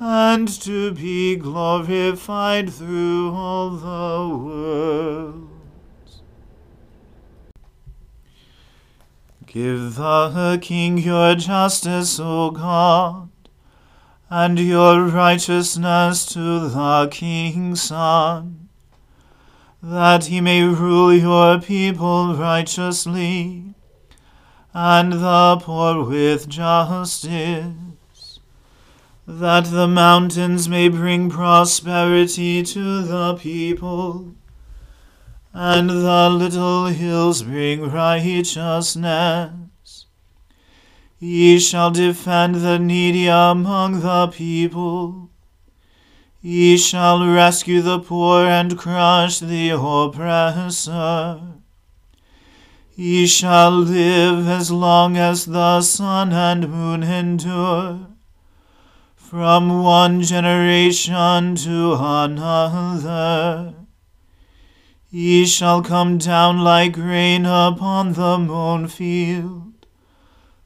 and to be glorified through all the worlds. Give the King your justice, O God, and your righteousness to the King's Son that he may rule your people righteously, and the poor with justice, that the mountains may bring prosperity to the people, and the little hills bring righteousness. He shall defend the needy among the people Ye shall rescue the poor and crush the oppressor. Ye shall live as long as the sun and moon endure, from one generation to another. He shall come down like rain upon the mown field,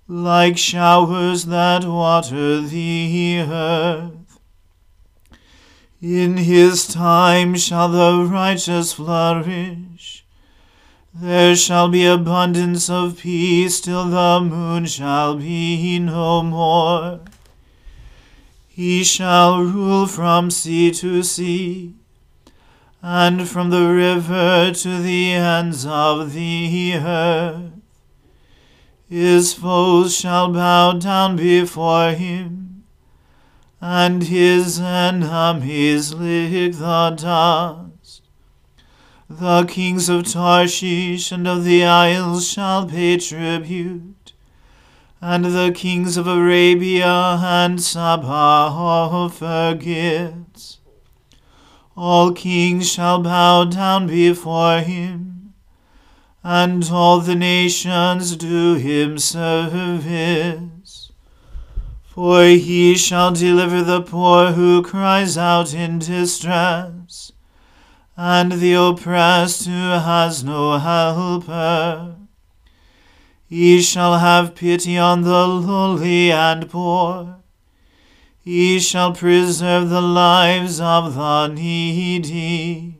like showers that water the earth. In his time shall the righteous flourish. There shall be abundance of peace till the moon shall be no more. He shall rule from sea to sea, and from the river to the ends of the earth. His foes shall bow down before him, and his enemies lick the dust. The kings of Tarshish and of the isles shall pay tribute, and the kings of Arabia and Saba offer gifts. All kings shall bow down before him, and all the nations do him service. For he shall deliver the poor who cries out in distress, and the oppressed who has no helper. He shall have pity on the lowly and poor he shall preserve the lives of the needy.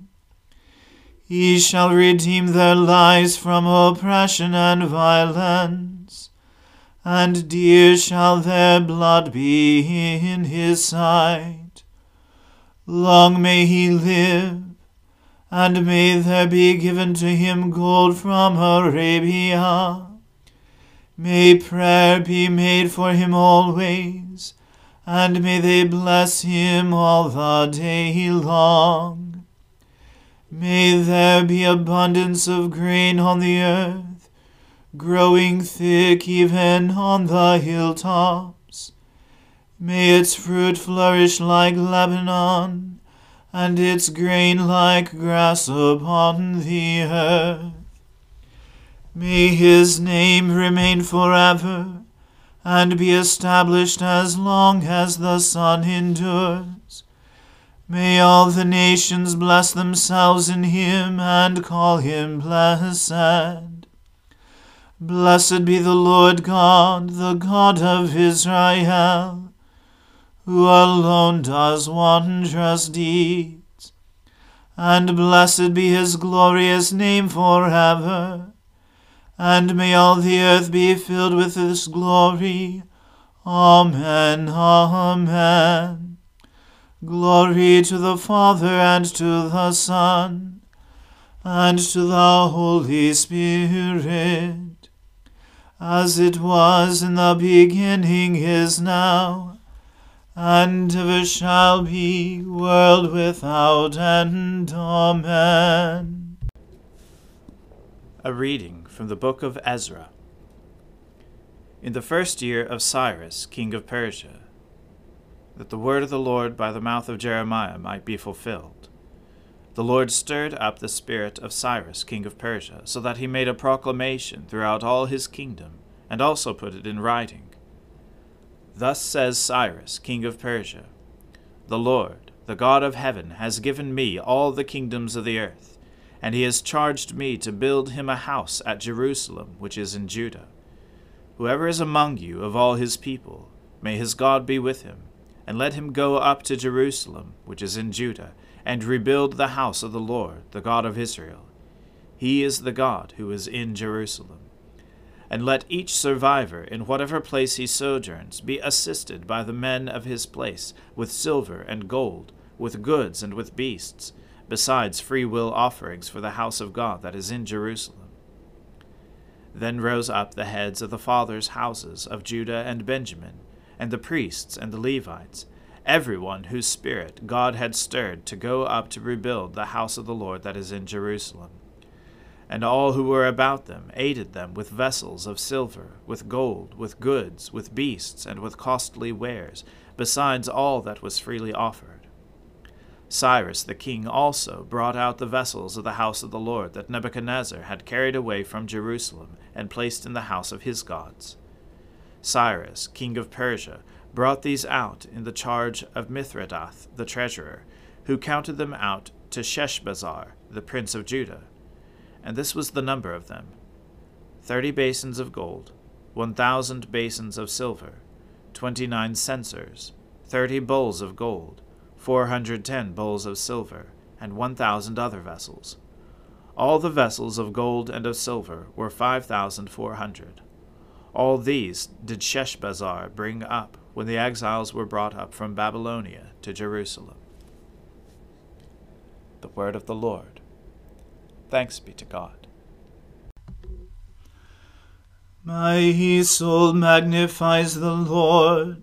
He shall redeem their lives from oppression and violence, and dear shall their blood be in his sight. Long may he live, and may there be given to him gold from Arabia. May prayer be made for him always and may they bless him all the day long. May there be abundance of grain on the earth, growing thick even on the hilltops. May its fruit flourish like Lebanon, and its grain like grass upon the earth. May his name remain forever and be established as long as the sun endures. May all the nations bless themselves in him and call him blessed. Blessed be the Lord God, the God of Israel, who alone does wondrous deeds. And blessed be his glorious name forever and may all the earth be filled with his glory. Amen. Amen. Glory to the Father and to the Son and to the Holy Spirit, as it was in the beginning is now, and ever shall be, world without end. Amen. A reading from the book of Ezra. In the first year of Cyrus, king of Persia, that the word of the Lord by the mouth of Jeremiah might be fulfilled, the Lord stirred up the spirit of Cyrus, king of Persia, so that he made a proclamation throughout all his kingdom, and also put it in writing. Thus says Cyrus, king of Persia The Lord, the God of heaven, has given me all the kingdoms of the earth and he has charged me to build him a house at Jerusalem, which is in Judah. Whoever is among you of all his people, may his God be with him, and let him go up to Jerusalem, which is in Judah, and rebuild the house of the Lord, the God of Israel. He is the God who is in Jerusalem. And let each survivor, in whatever place he sojourns, be assisted by the men of his place with silver and gold, with goods and with beasts besides free will offerings for the house of God that is in Jerusalem. Then rose up the heads of the fathers' houses of Judah and Benjamin, and the priests and the Levites, every one whose spirit God had stirred to go up to rebuild the house of the Lord that is in Jerusalem. And all who were about them aided them with vessels of silver, with gold, with goods, with beasts, and with costly wares, besides all that was freely offered. Cyrus the king also brought out the vessels of the house of the Lord that Nebuchadnezzar had carried away from Jerusalem and placed in the house of his gods. Cyrus, king of Persia, brought these out in the charge of Mithredath the treasurer, who counted them out to Sheshbazzar, the prince of Judah. And this was the number of them thirty basins of gold, one thousand basins of silver, twenty nine censers, thirty bowls of gold 410 bowls of silver, and 1,000 other vessels. All the vessels of gold and of silver were 5,400. All these did Sheshbazzar bring up when the exiles were brought up from Babylonia to Jerusalem. The word of the Lord. Thanks be to God. My soul magnifies the Lord.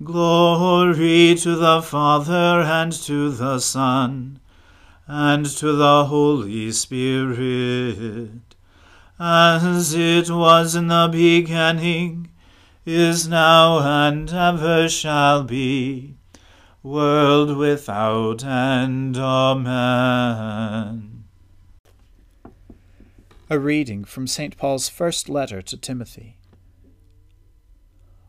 Glory to the Father and to the Son and to the Holy Spirit, as it was in the beginning, is now, and ever shall be, world without end. Amen. A reading from St. Paul's first letter to Timothy.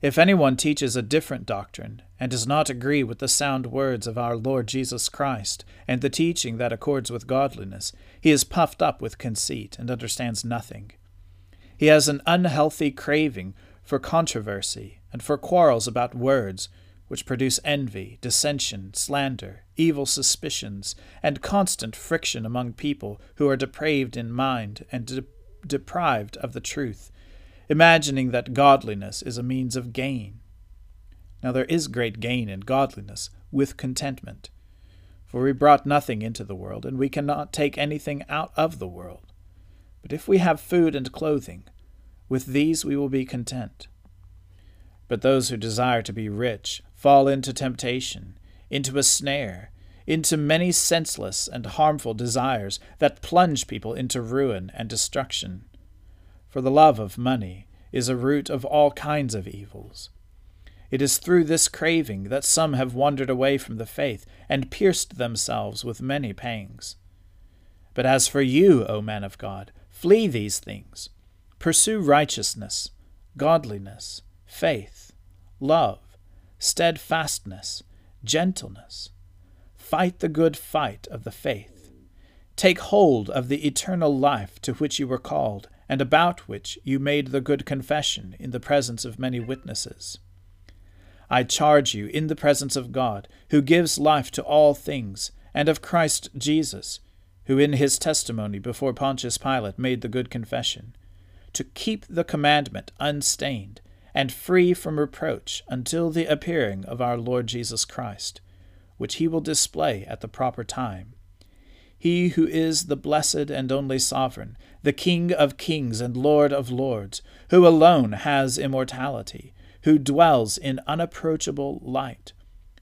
If anyone teaches a different doctrine, and does not agree with the sound words of our Lord Jesus Christ, and the teaching that accords with godliness, he is puffed up with conceit, and understands nothing. He has an unhealthy craving for controversy, and for quarrels about words, which produce envy, dissension, slander, evil suspicions, and constant friction among people who are depraved in mind and de- deprived of the truth imagining that godliness is a means of gain. Now there is great gain in godliness, with contentment. For we brought nothing into the world, and we cannot take anything out of the world. But if we have food and clothing, with these we will be content. But those who desire to be rich fall into temptation, into a snare, into many senseless and harmful desires that plunge people into ruin and destruction. For the love of money is a root of all kinds of evils. It is through this craving that some have wandered away from the faith and pierced themselves with many pangs. But as for you, O man of God, flee these things. Pursue righteousness, godliness, faith, love, steadfastness, gentleness. Fight the good fight of the faith. Take hold of the eternal life to which you were called and about which you made the good confession in the presence of many witnesses. I charge you in the presence of God, who gives life to all things, and of Christ Jesus, who in his testimony before Pontius Pilate made the good confession, to keep the commandment unstained and free from reproach until the appearing of our Lord Jesus Christ, which he will display at the proper time he who is the blessed and only sovereign, the King of kings and Lord of lords, who alone has immortality, who dwells in unapproachable light,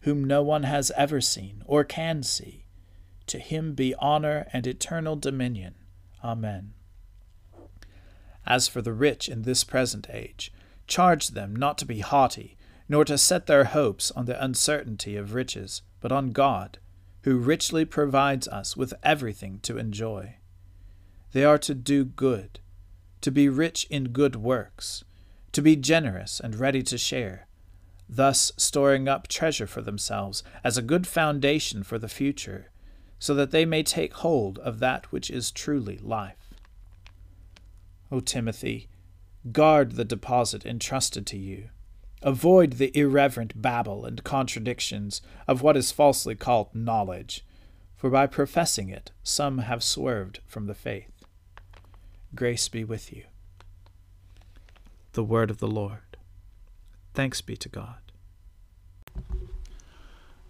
whom no one has ever seen or can see. To him be honor and eternal dominion. Amen. As for the rich in this present age, charge them not to be haughty, nor to set their hopes on the uncertainty of riches, but on God who richly provides us with everything to enjoy. They are to do good, to be rich in good works, to be generous and ready to share, thus storing up treasure for themselves as a good foundation for the future, so that they may take hold of that which is truly life. O Timothy, guard the deposit entrusted to you. Avoid the irreverent babble and contradictions of what is falsely called knowledge, for by professing it some have swerved from the faith. Grace be with you. The word of the Lord. Thanks be to God.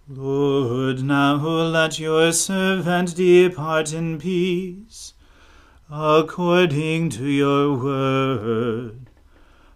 Lord, now let your servant depart in peace, according to your word.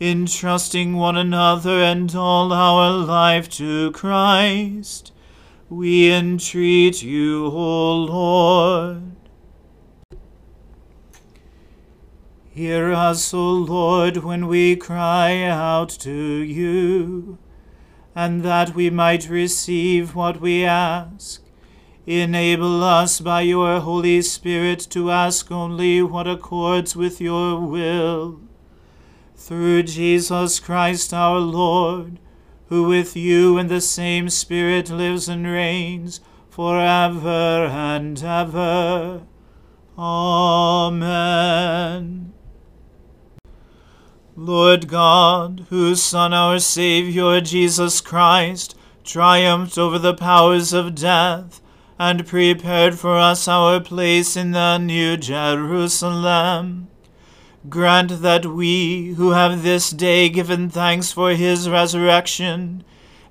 entrusting one another and all our life to Christ. We entreat you, O Lord. Hear us, O Lord, when we cry out to you and that we might receive what we ask. Enable us by your Holy Spirit to ask only what accords with your will. Through Jesus Christ our Lord, who with you in the same Spirit lives and reigns for ever and ever. Amen. Lord God, whose Son, our Saviour, Jesus Christ, triumphed over the powers of death, and prepared for us our place in the New Jerusalem, grant that we, who have this day given thanks for his resurrection,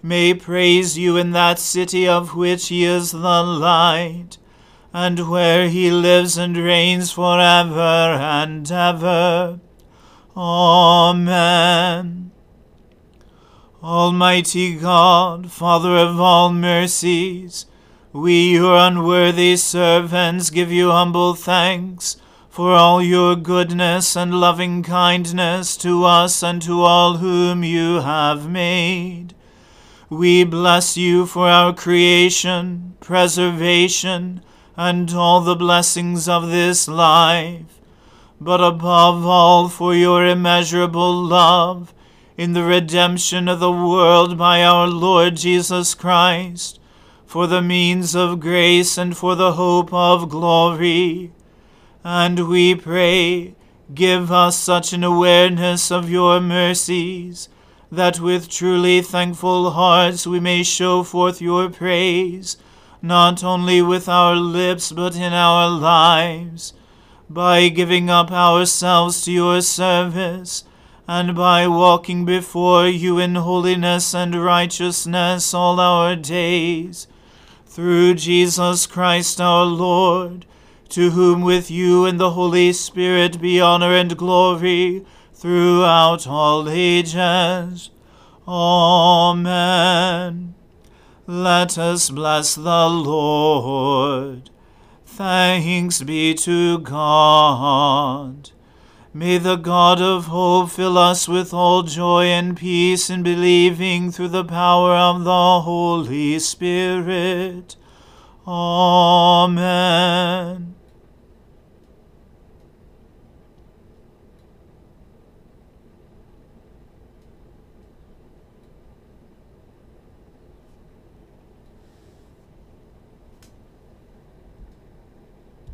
may praise you in that city of which he is the light, and where he lives and reigns for ever and ever. Amen. Almighty God, Father of all mercies, we, your unworthy servants, give you humble thanks for all your goodness and loving kindness to us and to all whom you have made. We bless you for our creation, preservation, and all the blessings of this life, but above all for your immeasurable love in the redemption of the world by our Lord Jesus Christ, for the means of grace and for the hope of glory and we pray, give us such an awareness of your mercies, that with truly thankful hearts we may show forth your praise, not only with our lips but in our lives, by giving up ourselves to your service, and by walking before you in holiness and righteousness all our days. Through Jesus Christ our Lord, to whom with you and the Holy Spirit be honor and glory throughout all ages. Amen. Let us bless the Lord. Thanks be to God. May the God of hope fill us with all joy and peace in believing through the power of the Holy Spirit. Amen.